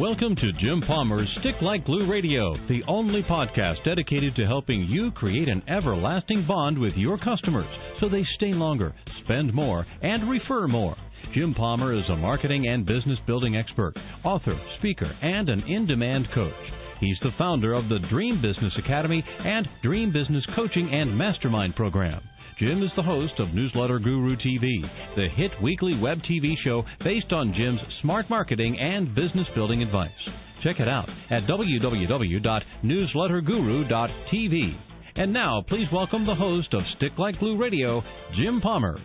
Welcome to Jim Palmer's Stick Like Glue Radio, the only podcast dedicated to helping you create an everlasting bond with your customers so they stay longer, spend more, and refer more. Jim Palmer is a marketing and business building expert, author, speaker, and an in demand coach. He's the founder of the Dream Business Academy and Dream Business Coaching and Mastermind Program. Jim is the host of Newsletter Guru TV, the hit weekly web TV show based on Jim's smart marketing and business building advice. Check it out at www.newsletterguru.tv. And now, please welcome the host of Stick Like Glue Radio, Jim Palmer.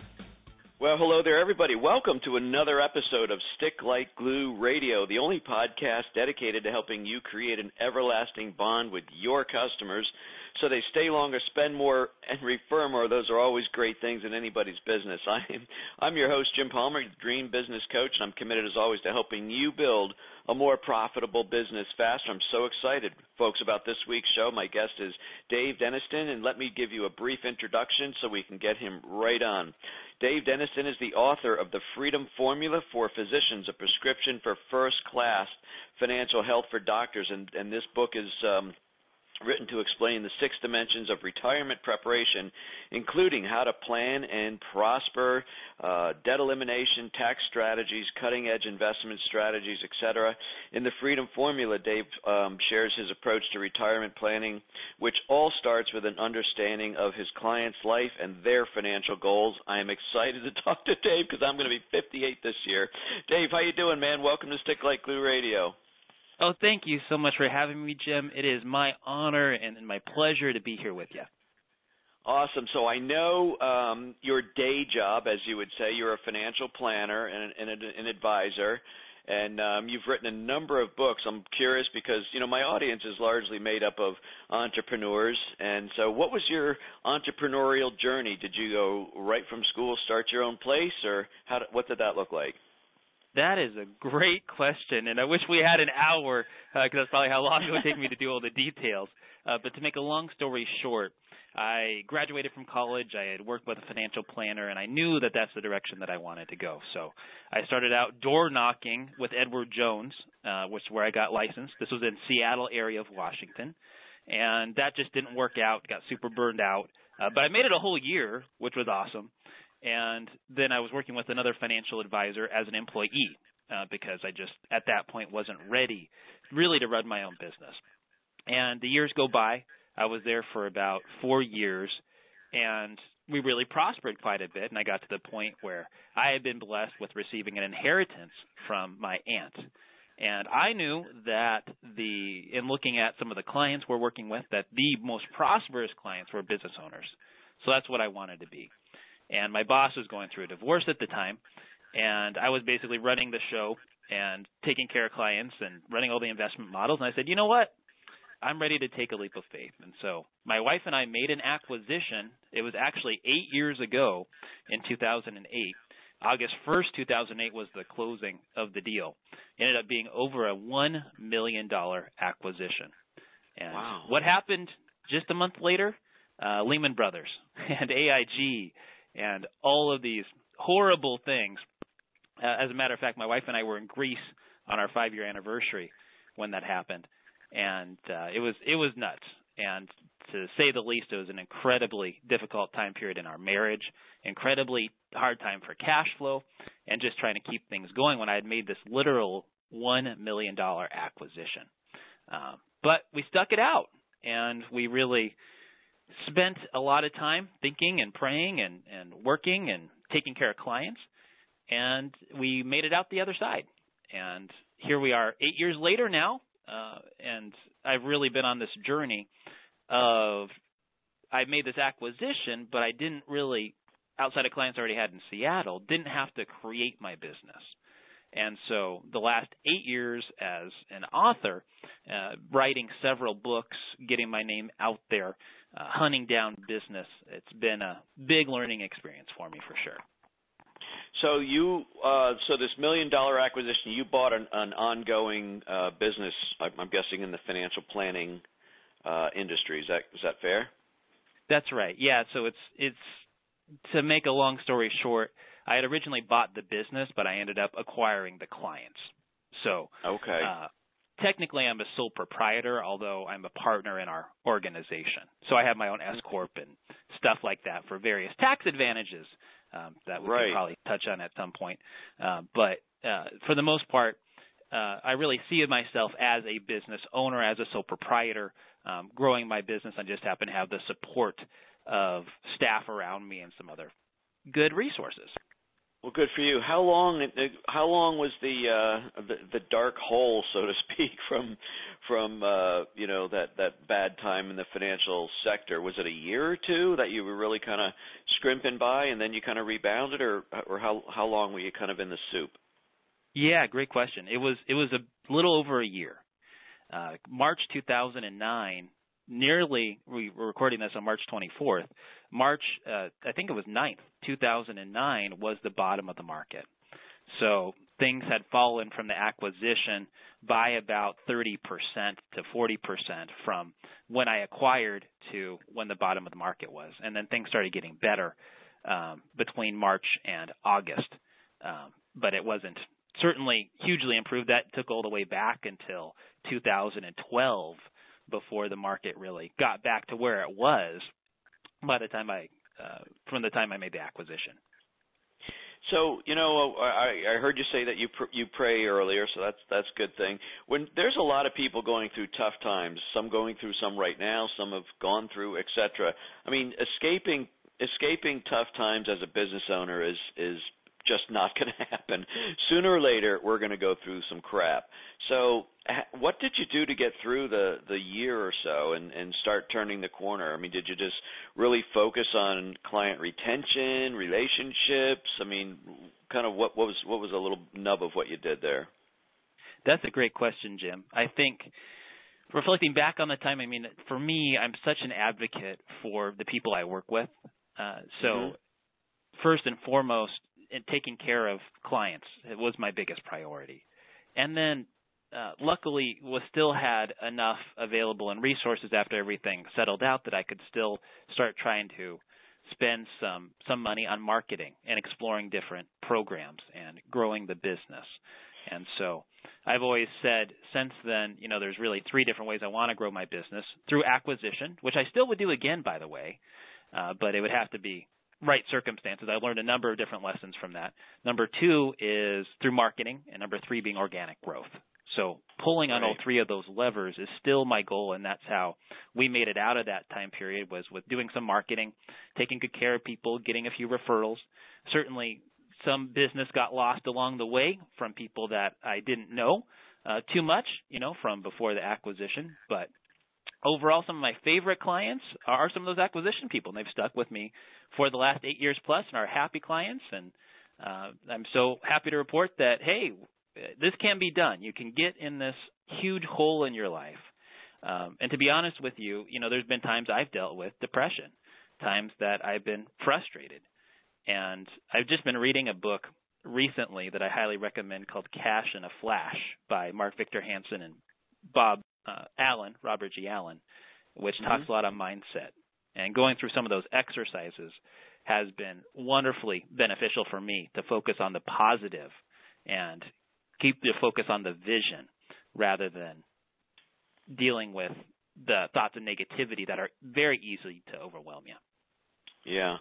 Well, hello there, everybody. Welcome to another episode of Stick Like Glue Radio, the only podcast dedicated to helping you create an everlasting bond with your customers so they stay longer, spend more, and refer more. Those are always great things in anybody's business. I'm I'm your host Jim Palmer, Dream Business Coach, and I'm committed as always to helping you build a more profitable business faster. I'm so excited, folks, about this week's show. My guest is Dave Denniston, and let me give you a brief introduction so we can get him right on. Dave Denniston is the author of The Freedom Formula for Physicians, a prescription for first class financial health for doctors, and, and this book is um, written to explain the six dimensions of retirement preparation, including how to plan and prosper, uh, debt elimination, tax strategies, cutting edge investment strategies, etc. In the Freedom Formula, Dave um, shares his approach to retirement planning, which all starts with an understanding of his client's life and their financial goals. I am excited to talk to Dave because I'm going to be 58 this year. Dave, how you doing, man? Welcome to Stick Like Glue Radio. Oh, thank you so much for having me, Jim. It is my honor and my pleasure to be here with you. Awesome. So I know um, your day job, as you would say, you're a financial planner and, and an advisor, and um, you've written a number of books. I'm curious because you know my audience is largely made up of entrepreneurs, and so what was your entrepreneurial journey? Did you go right from school, start your own place, or how? What did that look like? That is a great question, and I wish we had an hour because uh, that's probably how long it would take me to do all the details. Uh, but to make a long story short, I graduated from college. I had worked with a financial planner, and I knew that that's the direction that I wanted to go. So I started out door knocking with Edward Jones, uh, which is where I got licensed. This was in Seattle area of Washington, and that just didn't work out. Got super burned out, uh, but I made it a whole year, which was awesome and then I was working with another financial advisor as an employee uh, because I just at that point wasn't ready really to run my own business. And the years go by. I was there for about four years, and we really prospered quite a bit. And I got to the point where I had been blessed with receiving an inheritance from my aunt. And I knew that the in looking at some of the clients we're working with, that the most prosperous clients were business owners. So that's what I wanted to be and my boss was going through a divorce at the time and I was basically running the show and taking care of clients and running all the investment models and I said, "You know what? I'm ready to take a leap of faith." And so my wife and I made an acquisition. It was actually 8 years ago in 2008. August 1st, 2008 was the closing of the deal. It ended up being over a 1 million dollar acquisition. And wow. what happened just a month later? Uh, Lehman Brothers and AIG and all of these horrible things. Uh, as a matter of fact, my wife and I were in Greece on our five year anniversary when that happened, and uh, it was it was nuts. And to say the least, it was an incredibly difficult time period in our marriage, incredibly hard time for cash flow, and just trying to keep things going when I had made this literal one million dollar acquisition. Um, but we stuck it out, and we really spent a lot of time thinking and praying and, and working and taking care of clients. And we made it out the other side. And here we are eight years later now. Uh, and I've really been on this journey of I made this acquisition, but I didn't really, outside of clients I already had in Seattle, didn't have to create my business. And so the last eight years as an author, uh, writing several books, getting my name out there, uh, hunting down business. It's been a big learning experience for me for sure. So you, uh, so this million dollar acquisition, you bought an, an ongoing uh, business. I'm guessing in the financial planning uh, industry. Is that is that fair? That's right. Yeah. So it's it's to make a long story short. I had originally bought the business, but I ended up acquiring the clients. So okay. Uh, technically I'm a sole proprietor, although I'm a partner in our organization. So I have my own S corp and stuff like that for various tax advantages um, that we right. can probably touch on at some point. Uh, but uh, for the most part, uh, I really see myself as a business owner, as a sole proprietor, um, growing my business. I just happen to have the support of staff around me and some other good resources. Well, good for you. How long? How long was the uh, the, the dark hole, so to speak, from from uh, you know that that bad time in the financial sector? Was it a year or two that you were really kind of scrimping by, and then you kind of rebounded, or or how how long were you kind of in the soup? Yeah, great question. It was it was a little over a year. Uh, March 2009 nearly we were recording this on March 24th. March, uh, I think it was 9th, 2009 was the bottom of the market. So things had fallen from the acquisition by about 30% to 40% from when I acquired to when the bottom of the market was. And then things started getting better um, between March and August. Um, but it wasn't certainly hugely improved. That took all the way back until 2012 before the market really got back to where it was by the time I uh, from the time I made the acquisition. So you know, I, I heard you say that you pr- you pray earlier, so that's that's a good thing. When there's a lot of people going through tough times, some going through some right now, some have gone through, etc. I mean, escaping escaping tough times as a business owner is is just not going to happen. Sooner or later, we're going to go through some crap. So, what did you do to get through the the year or so and and start turning the corner? I mean, did you just really focus on client retention, relationships? I mean, kind of what what was what was a little nub of what you did there? That's a great question, Jim. I think reflecting back on the time, I mean, for me, I'm such an advocate for the people I work with. Uh, so, mm-hmm. first and foremost, in taking care of clients it was my biggest priority. And then uh, luckily was still had enough available and resources after everything settled out that I could still start trying to spend some some money on marketing and exploring different programs and growing the business. And so I've always said since then, you know, there's really three different ways I want to grow my business through acquisition, which I still would do again, by the way, uh, but it would have to be right circumstances. I learned a number of different lessons from that. Number two is through marketing, and number three being organic growth. So pulling on right. all three of those levers is still my goal, and that's how we made it out of that time period was with doing some marketing, taking good care of people, getting a few referrals. Certainly, some business got lost along the way from people that I didn't know uh, too much, you know, from before the acquisition. But overall, some of my favorite clients are some of those acquisition people, and they've stuck with me for the last eight years plus and are happy clients. And uh, I'm so happy to report that, hey, this can be done. You can get in this huge hole in your life. Um, and to be honest with you, you know, there's been times I've dealt with depression, times that I've been frustrated. And I've just been reading a book recently that I highly recommend called Cash in a Flash by Mark Victor Hansen and Bob uh, Allen, Robert G. Allen, which mm-hmm. talks a lot on mindset. And going through some of those exercises has been wonderfully beneficial for me to focus on the positive and keep the focus on the vision rather than dealing with the thoughts of negativity that are very easy to overwhelm you. Yeah.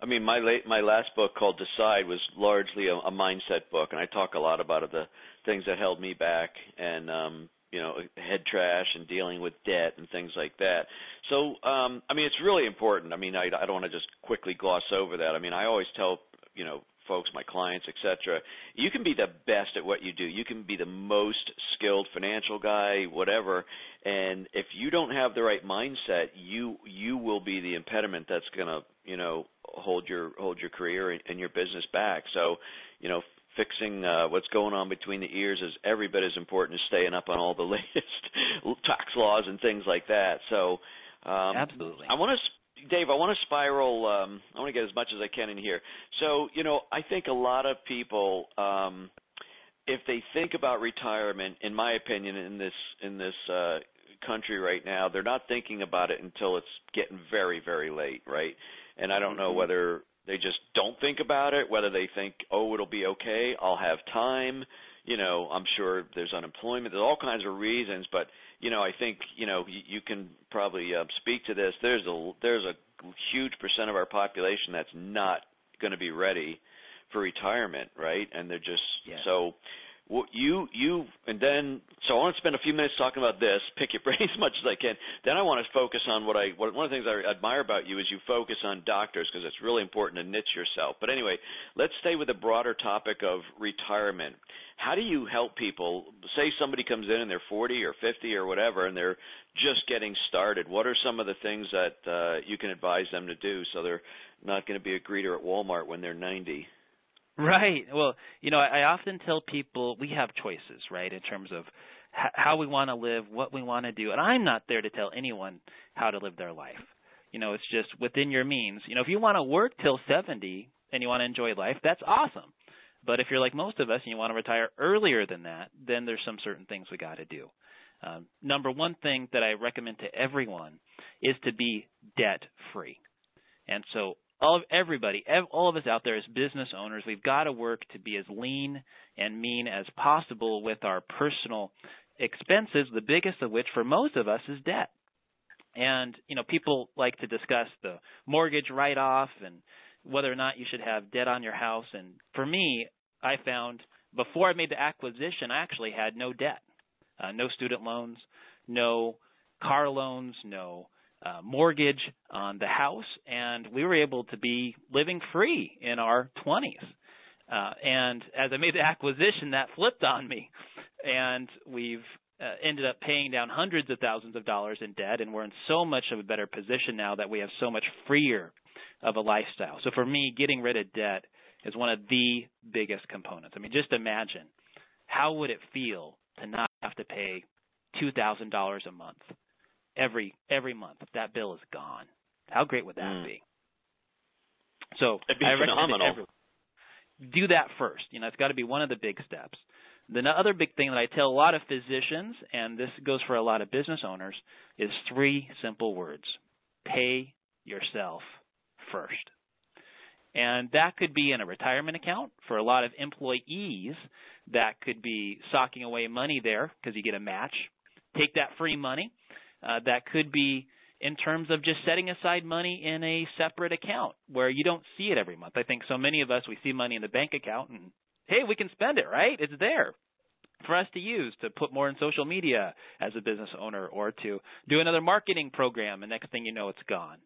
I mean, my late, my last book called Decide was largely a, a mindset book, and I talk a lot about the things that held me back and um, you know head trash and dealing with debt and things like that. So um I mean it's really important. I mean I I don't want to just quickly gloss over that. I mean I always tell you know folks, my clients, etc. You can be the best at what you do. You can be the most skilled financial guy, whatever, and if you don't have the right mindset, you you will be the impediment that's going to, you know, hold your hold your career and your business back. So, you know, fixing uh, what's going on between the ears is every bit as important as staying up on all the latest tax laws and things like that. So, um, absolutely, I want to, Dave. I want to spiral. Um, I want to get as much as I can in here. So, you know, I think a lot of people, um, if they think about retirement, in my opinion, in this in this uh, country right now, they're not thinking about it until it's getting very, very late, right? And I don't know mm-hmm. whether they just don't think about it, whether they think, oh, it'll be okay, I'll have time, you know, I'm sure there's unemployment. There's all kinds of reasons, but you know, I think you know you, you can probably uh, speak to this. There's a there's a huge percent of our population that's not going to be ready for retirement, right? And they're just yeah. so you you and then so I want to spend a few minutes talking about this, pick your brain as much as I can. Then I want to focus on what I what, one of the things I admire about you is you focus on doctors because it's really important to niche yourself. But anyway, let's stay with the broader topic of retirement. How do you help people? Say somebody comes in and they're 40 or 50 or whatever, and they're just getting started. What are some of the things that uh, you can advise them to do so they're not going to be a greeter at Walmart when they're 90? Right. Well, you know, I, often tell people we have choices, right, in terms of how we want to live, what we want to do, and I'm not there to tell anyone how to live their life. You know, it's just within your means. You know, if you want to work till 70 and you want to enjoy life, that's awesome. But if you're like most of us and you want to retire earlier than that, then there's some certain things we got to do. Um, number one thing that I recommend to everyone is to be debt free. And so all of everybody, all of us out there as business owners, we've got to work to be as lean and mean as possible with our personal expenses, the biggest of which for most of us is debt. And, you know, people like to discuss the mortgage write off and whether or not you should have debt on your house. And for me, I found before I made the acquisition, I actually had no debt, uh, no student loans, no car loans, no uh, mortgage on the house, and we were able to be living free in our 20s. Uh, and as I made the acquisition, that flipped on me, and we've uh, ended up paying down hundreds of thousands of dollars in debt, and we're in so much of a better position now that we have so much freer of a lifestyle. So for me, getting rid of debt is one of the biggest components. I mean, just imagine how would it feel to not have to pay two thousand dollars a month every every month. That bill is gone. How great would that mm. be? So It'd be I phenomenal. Do that first. You know, it's got to be one of the big steps. The other big thing that I tell a lot of physicians, and this goes for a lot of business owners, is three simple words: pay yourself first. And that could be in a retirement account for a lot of employees. That could be socking away money there because you get a match. Take that free money uh, that could be in terms of just setting aside money in a separate account where you don't see it every month. I think so many of us we see money in the bank account and hey, we can spend it, right? It's there for us to use to put more in social media as a business owner or to do another marketing program and next thing you know it's gone.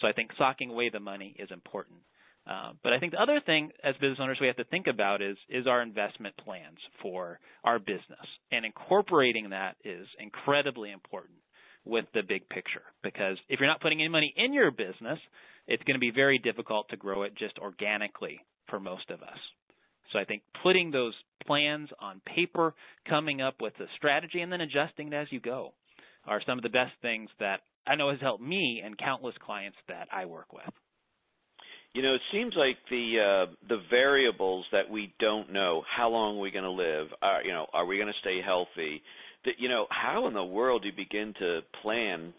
So I think socking away the money is important. Uh, but I think the other thing as business owners we have to think about is is our investment plans for our business, and incorporating that is incredibly important with the big picture. Because if you're not putting any money in your business, it's going to be very difficult to grow it just organically for most of us. So I think putting those plans on paper, coming up with a strategy, and then adjusting it as you go are some of the best things that I know has helped me and countless clients that I work with. You know, it seems like the uh, the variables that we don't know. How long are we going to live? Are you know, are we going to stay healthy? You know how in the world do you begin to plan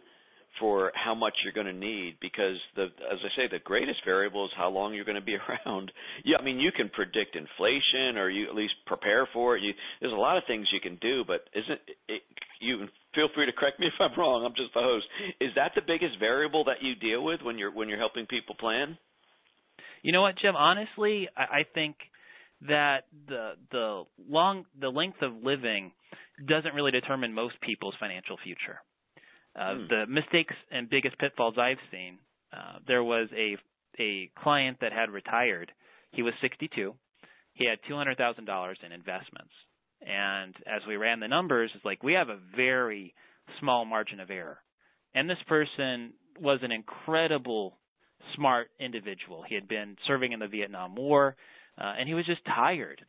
for how much you're going to need because the as I say the greatest variable is how long you're going to be around. Yeah, I mean you can predict inflation or you at least prepare for it. You, there's a lot of things you can do, but isn't it, you feel free to correct me if I'm wrong. I'm just the host. Is that the biggest variable that you deal with when you're when you're helping people plan? You know what, Jim? Honestly, I, I think that the the long the length of living doesn't really determine most people's financial future. Uh, hmm. The mistakes and biggest pitfalls I've seen. Uh, there was a a client that had retired. He was 62. He had $200,000 in investments. And as we ran the numbers, it's like we have a very small margin of error. And this person was an incredible smart individual. He had been serving in the Vietnam War, uh, and he was just tired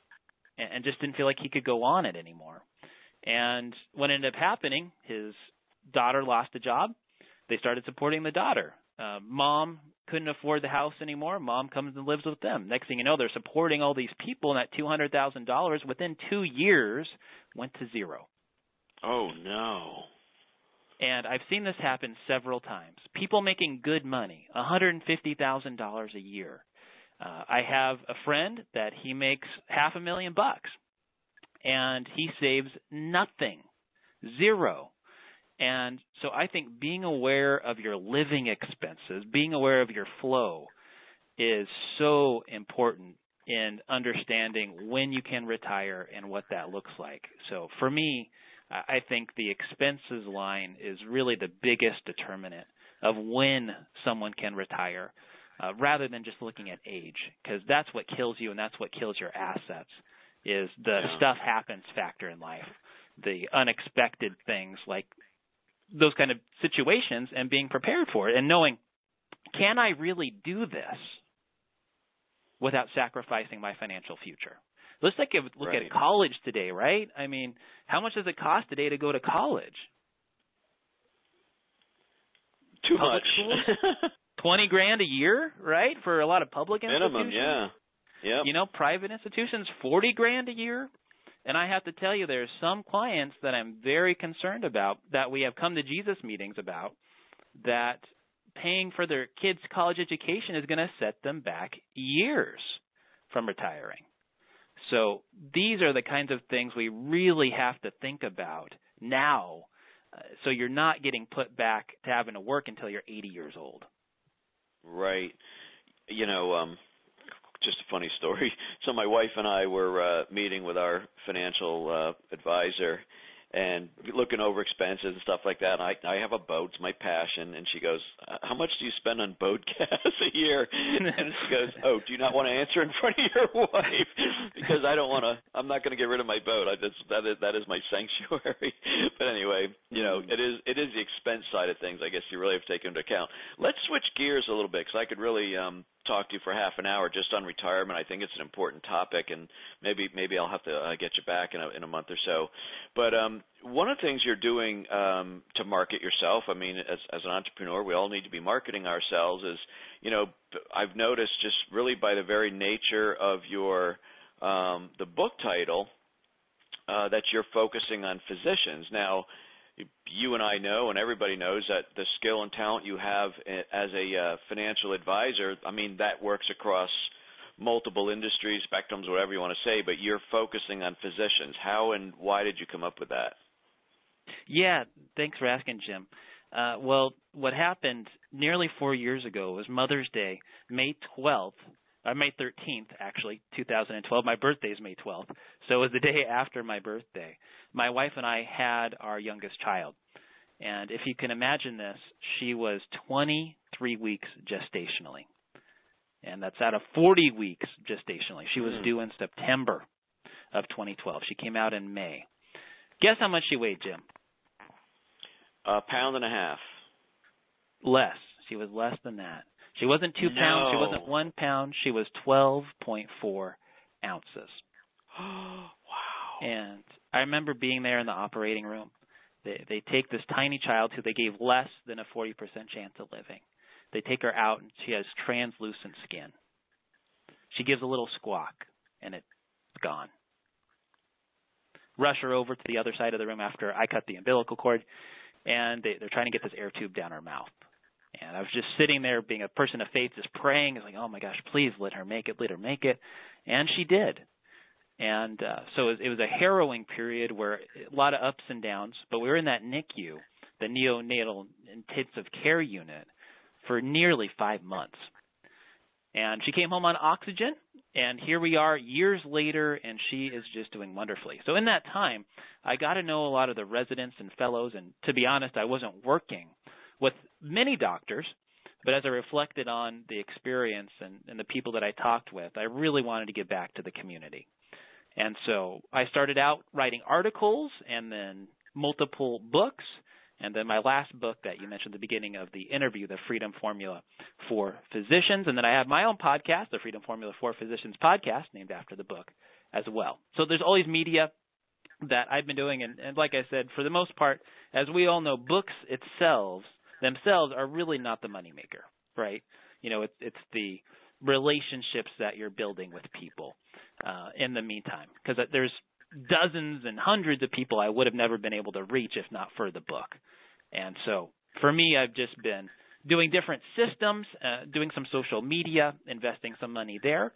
and, and just didn't feel like he could go on it anymore. And what ended up happening, his daughter lost a job. They started supporting the daughter. Uh, mom couldn't afford the house anymore. Mom comes and lives with them. Next thing you know, they're supporting all these people, and that two hundred thousand dollars within two years went to zero. Oh no! And I've seen this happen several times. People making good money, one hundred and fifty thousand dollars a year. Uh, I have a friend that he makes half a million bucks and he saves nothing, zero. And so I think being aware of your living expenses, being aware of your flow is so important in understanding when you can retire and what that looks like. So for me, I think the expenses line is really the biggest determinant of when someone can retire uh, rather than just looking at age because that's what kills you and that's what kills your assets is the yeah. stuff happens factor in life the unexpected things like those kind of situations and being prepared for it and knowing can I really do this without sacrificing my financial future let's take a look right. at college today right I mean how much does it cost today to go to college too Public much twenty grand a year, right? For a lot of public minimum, institutions. yeah, yeah. You know, private institutions forty grand a year. And I have to tell you, there are some clients that I'm very concerned about that we have come to Jesus meetings about that paying for their kids' college education is going to set them back years from retiring. So these are the kinds of things we really have to think about now uh, so you're not getting put back to having to work until you're 80 years old. Right. You know, um just a funny story. So my wife and I were uh meeting with our financial uh advisor and looking over expenses and stuff like that. And I I have a boat, it's my passion, and she goes, uh, "How much do you spend on boat gas a year?" And she goes, "Oh, do you not want to answer in front of your wife because I don't want to. I'm not going to get rid of my boat. I just that is that is my sanctuary." but anyway, you know, it is it is the expense side of things. I guess you really have to take into account. Let's switch gears a little bit because I could really um talk to you for half an hour just on retirement. I think it's an important topic, and maybe maybe I'll have to uh, get you back in a in a month or so. But um, one of the things you're doing um, to market yourself, I mean, as as an entrepreneur, we all need to be marketing ourselves. Is you know, I've noticed just really by the very nature of your um, the book title uh, that you're focusing on physicians now you and I know, and everybody knows that the skill and talent you have as a uh, financial advisor, I mean, that works across multiple industries, spectrums, whatever you want to say, but you're focusing on physicians. How and why did you come up with that? Yeah, thanks for asking, Jim. Uh, well, what happened nearly four years ago was Mother's Day, May 12th, uh, May 13th, actually, 2012. My birthday is May 12th, so it was the day after my birthday my wife and I had our youngest child. And if you can imagine this, she was 23 weeks gestationally. And that's out of 40 weeks gestationally. She was mm. due in September of 2012. She came out in May. Guess how much she weighed, Jim? A pound and a half. Less. She was less than that. She wasn't two no. pounds. She wasn't one pound. She was 12.4 ounces. wow. And I remember being there in the operating room. They they take this tiny child who they gave less than a 40% chance of living. They take her out and she has translucent skin. She gives a little squawk and it's gone. Rush her over to the other side of the room after I cut the umbilical cord and they, they're trying to get this air tube down her mouth. And I was just sitting there being a person of faith, just praying, it's like, oh my gosh, please let her make it, let her make it. And she did. And uh, so it was, it was a harrowing period where a lot of ups and downs, but we were in that NICU, the neonatal intensive care unit, for nearly five months. And she came home on oxygen, and here we are years later, and she is just doing wonderfully. So in that time, I got to know a lot of the residents and fellows, and to be honest, I wasn't working with many doctors, but as I reflected on the experience and, and the people that I talked with, I really wanted to give back to the community. And so I started out writing articles and then multiple books. And then my last book that you mentioned at the beginning of the interview, The Freedom Formula for Physicians. And then I have my own podcast, The Freedom Formula for Physicians podcast, named after the book as well. So there's always media that I've been doing. And, and like I said, for the most part, as we all know, books itself themselves are really not the moneymaker, right? You know, it's, it's the relationships that you're building with people uh, in the meantime. Because there's dozens and hundreds of people I would have never been able to reach if not for the book. And so for me, I've just been doing different systems, uh, doing some social media, investing some money there,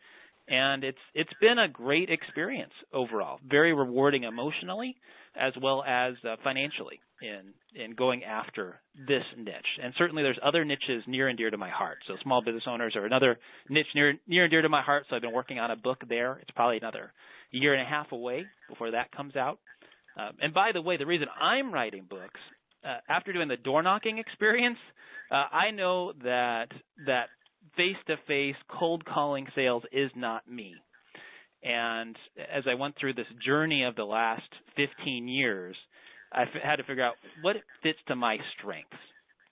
and it's it's been a great experience overall. Very rewarding emotionally as well as uh, financially in in going after this niche. And certainly there's other niches near and dear to my heart. So small business owners are another niche near near and dear to my heart. So I've been working on a book there. It's probably another year and a half away before that comes out. Um, and by the way, the reason I'm writing books uh, after doing the door knocking experience, uh, I know that that face to face cold calling sales is not me. And as I went through this journey of the last 15 years, I had to figure out what fits to my strengths.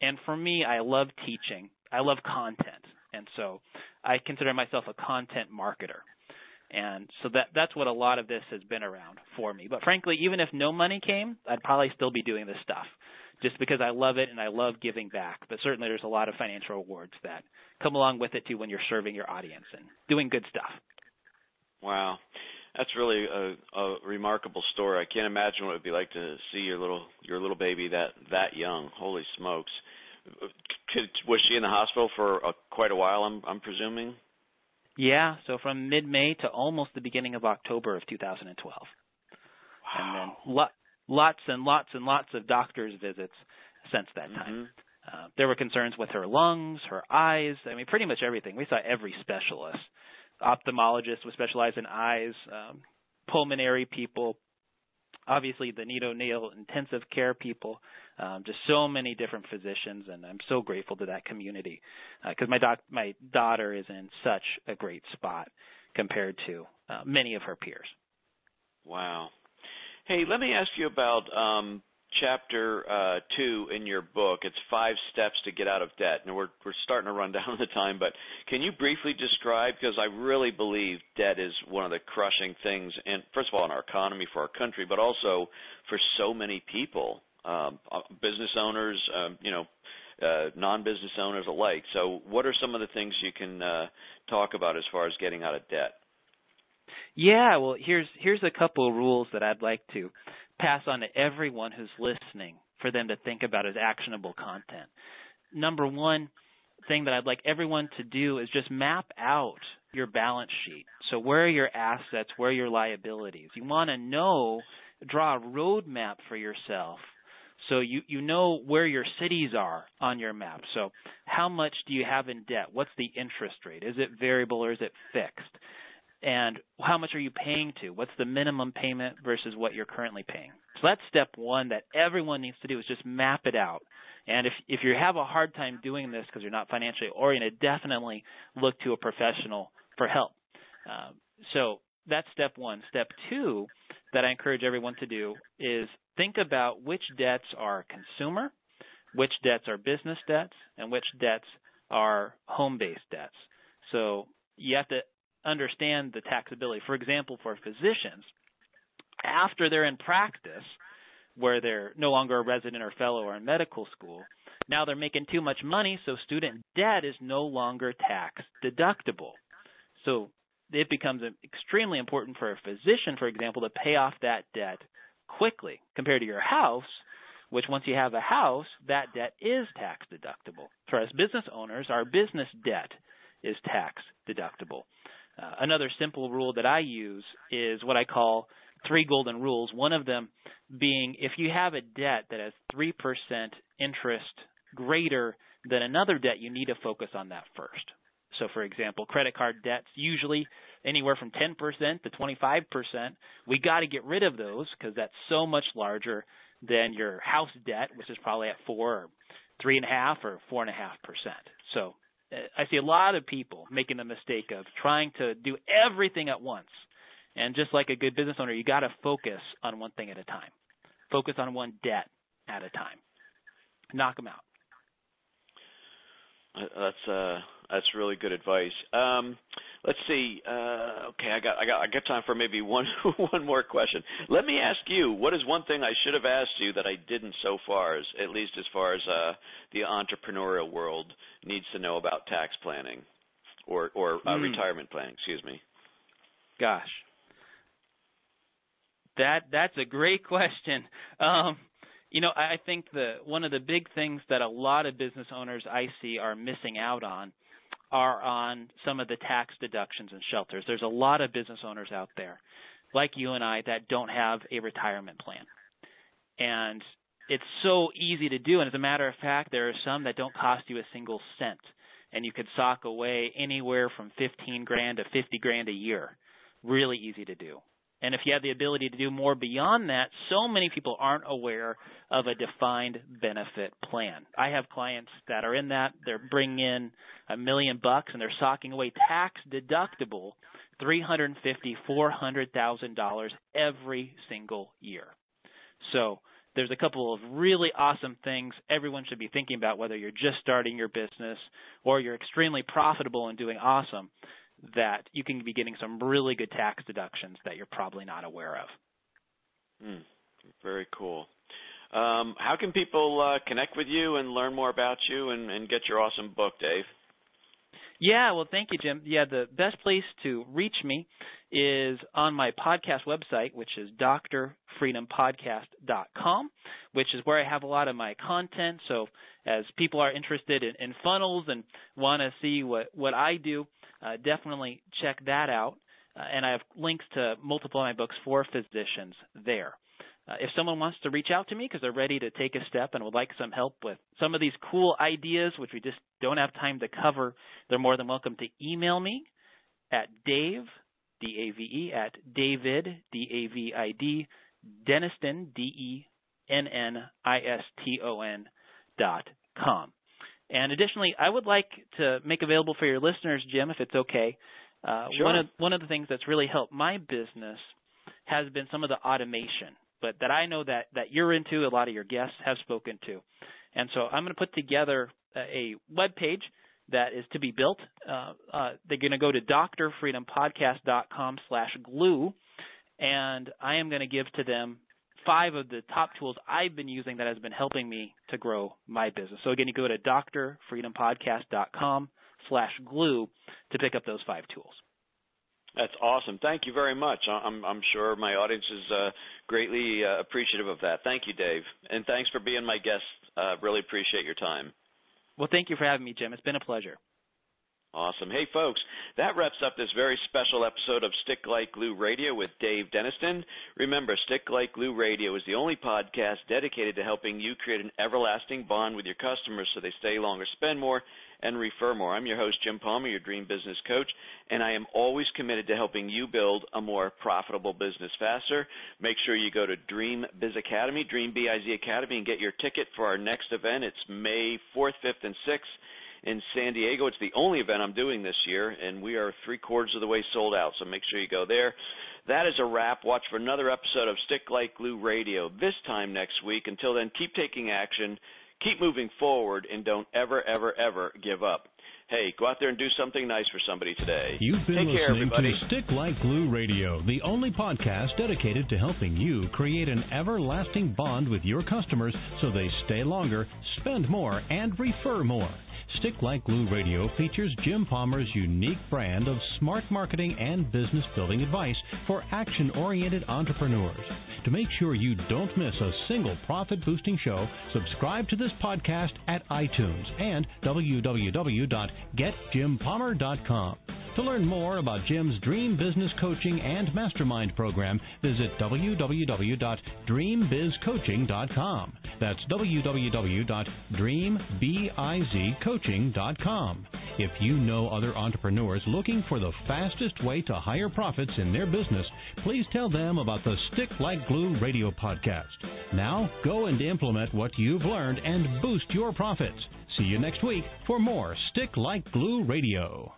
And for me, I love teaching. I love content. And so I consider myself a content marketer. And so that that's what a lot of this has been around for me. But frankly, even if no money came, I'd probably still be doing this stuff just because I love it and I love giving back. But certainly there's a lot of financial rewards that come along with it too when you're serving your audience and doing good stuff. Wow. That's really a, a remarkable story. I can't imagine what it would be like to see your little your little baby that that young. Holy smokes! Could, was she in the hospital for a, quite a while? I'm I'm presuming. Yeah, so from mid-May to almost the beginning of October of 2012. Wow. And then lo- lots and lots and lots of doctors visits since that time. Mm-hmm. Uh, there were concerns with her lungs, her eyes. I mean, pretty much everything. We saw every specialist. Ophthalmologists who specialize in eyes, um, pulmonary people, obviously the neonatal intensive care people, um, just so many different physicians, and I'm so grateful to that community because uh, my doc, my daughter is in such a great spot compared to uh, many of her peers. Wow. Hey, let me ask you about um, chapter uh, two in your book. It's five steps to get out of debt, and we're we're starting to run down the time. But can you briefly describe? Because I really believe debt is one of the crushing things, and first of all, in our economy for our country, but also for so many people, um, uh, business owners, um, you know. Uh, non-business owners alike. So, what are some of the things you can uh, talk about as far as getting out of debt? Yeah, well, here's here's a couple of rules that I'd like to pass on to everyone who's listening for them to think about as actionable content. Number one thing that I'd like everyone to do is just map out your balance sheet. So where are your assets, where are your liabilities? You want to know, draw a roadmap for yourself. So you, you know where your cities are on your map. So how much do you have in debt? What's the interest rate? Is it variable or is it fixed? And how much are you paying to? What's the minimum payment versus what you're currently paying? So that's step one that everyone needs to do is just map it out. And if if you have a hard time doing this because you're not financially oriented, definitely look to a professional for help. Um, so that's step one. Step two that I encourage everyone to do is think about which debts are consumer, which debts are business debts, and which debts are home-based debts. So you have to understand the taxability. For example, for physicians, after they're in practice, where they're no longer a resident or fellow or in medical school, now they're making too much money, so student debt is no longer tax deductible. So it becomes extremely important for a physician, for example, to pay off that debt quickly compared to your house, which once you have a house, that debt is tax deductible. For us business owners, our business debt is tax deductible. Uh, another simple rule that I use is what I call three golden rules. One of them being if you have a debt that has 3% interest greater than another debt, you need to focus on that first. So, for example, credit card debts usually anywhere from 10% to 25%. We got to get rid of those because that's so much larger than your house debt, which is probably at four or three and a half or four and a half percent. So I see a lot of people making the mistake of trying to do everything at once. And just like a good business owner, you got to focus on one thing at a time. Focus on one debt at a time. Knock them out. Uh, that's uh, that's really good advice. Um, let's see. Uh, okay, I got I got I got time for maybe one one more question. Let me ask you, what is one thing I should have asked you that I didn't so far, as at least as far as uh, the entrepreneurial world needs to know about tax planning or or uh, mm. retirement planning? Excuse me. Gosh, that that's a great question. Um, you know, I think the one of the big things that a lot of business owners I see are missing out on are on some of the tax deductions and shelters. There's a lot of business owners out there, like you and I, that don't have a retirement plan. And it's so easy to do. And as a matter of fact, there are some that don't cost you a single cent. And you could sock away anywhere from 15 grand to 50 grand a year. Really easy to do. And if you have the ability to do more beyond that, so many people aren't aware of a defined benefit plan. I have clients that are in that. They're bringing in a million bucks and they're socking away tax deductible three hundred and fifty, four hundred thousand dollars every single year. So there's a couple of really awesome things everyone should be thinking about whether you're just starting your business or you're extremely profitable and doing awesome that you can be getting some really good tax deductions that you're probably not aware of. Hmm. Very cool. Um, how can people uh, connect with you and learn more about you and, and get your awesome book, Dave? Yeah, well, thank you, Jim. Yeah, the best place to reach me is on my podcast website, which is drfreedompodcast.com, which is where I have a lot of my content. So, as people are interested in, in funnels and want to see what, what I do, uh, definitely check that out. Uh, and I have links to multiple of my books for physicians there. Uh, if someone wants to reach out to me because they're ready to take a step and would like some help with some of these cool ideas, which we just don't have time to cover, they're more than welcome to email me at Dave, D A V E, at David, D A V I D, Denniston, D E N N I S T O N dot com. And additionally, I would like to make available for your listeners, Jim, if it's okay. Uh, sure. One of one of the things that's really helped my business has been some of the automation, but that I know that that you're into. A lot of your guests have spoken to, and so I'm going to put together a, web page that is to be built. Uh, uh, they're going to go to drfreedompodcast.com slash glue, and I am going to give to them five of the top tools I've been using that has been helping me to grow my business. So again, you go to drfreedompodcast.com slash glue to pick up those five tools. That's awesome. Thank you very much. I'm, I'm sure my audience is uh, greatly uh, appreciative of that. Thank you, Dave. And thanks for being my guest. Uh, really appreciate your time. Well, thank you for having me, Jim. It's been a pleasure. Awesome. Hey, folks, that wraps up this very special episode of Stick Like Glue Radio with Dave Denniston. Remember, Stick Like Glue Radio is the only podcast dedicated to helping you create an everlasting bond with your customers so they stay longer, spend more, and refer more. I'm your host, Jim Palmer, your dream business coach, and I am always committed to helping you build a more profitable business faster. Make sure you go to Dream Biz Academy, Dream BIZ Academy, and get your ticket for our next event. It's May 4th, 5th, and 6th in San Diego. It's the only event I'm doing this year, and we are three quarters of the way sold out. So make sure you go there. That is a wrap. Watch for another episode of Stick Like Glue Radio this time next week. Until then, keep taking action, keep moving forward, and don't ever, ever, ever give up. Hey, go out there and do something nice for somebody today. You've been Take listening care, everybody. to Stick Like Glue Radio, the only podcast dedicated to helping you create an everlasting bond with your customers so they stay longer, spend more, and refer more. Stick Like Glue Radio features Jim Palmer's unique brand of smart marketing and business building advice for action oriented entrepreneurs. To make sure you don't miss a single profit boosting show, subscribe to this podcast at iTunes and www.getjimpalmer.com. To learn more about Jim's Dream Business Coaching and Mastermind program, visit www.dreambizcoaching.com. That's www.dreambizcoaching.com. If you know other entrepreneurs looking for the fastest way to higher profits in their business, please tell them about the Stick Like Glue radio podcast. Now, go and implement what you've learned and boost your profits. See you next week for more Stick Like Glue Radio.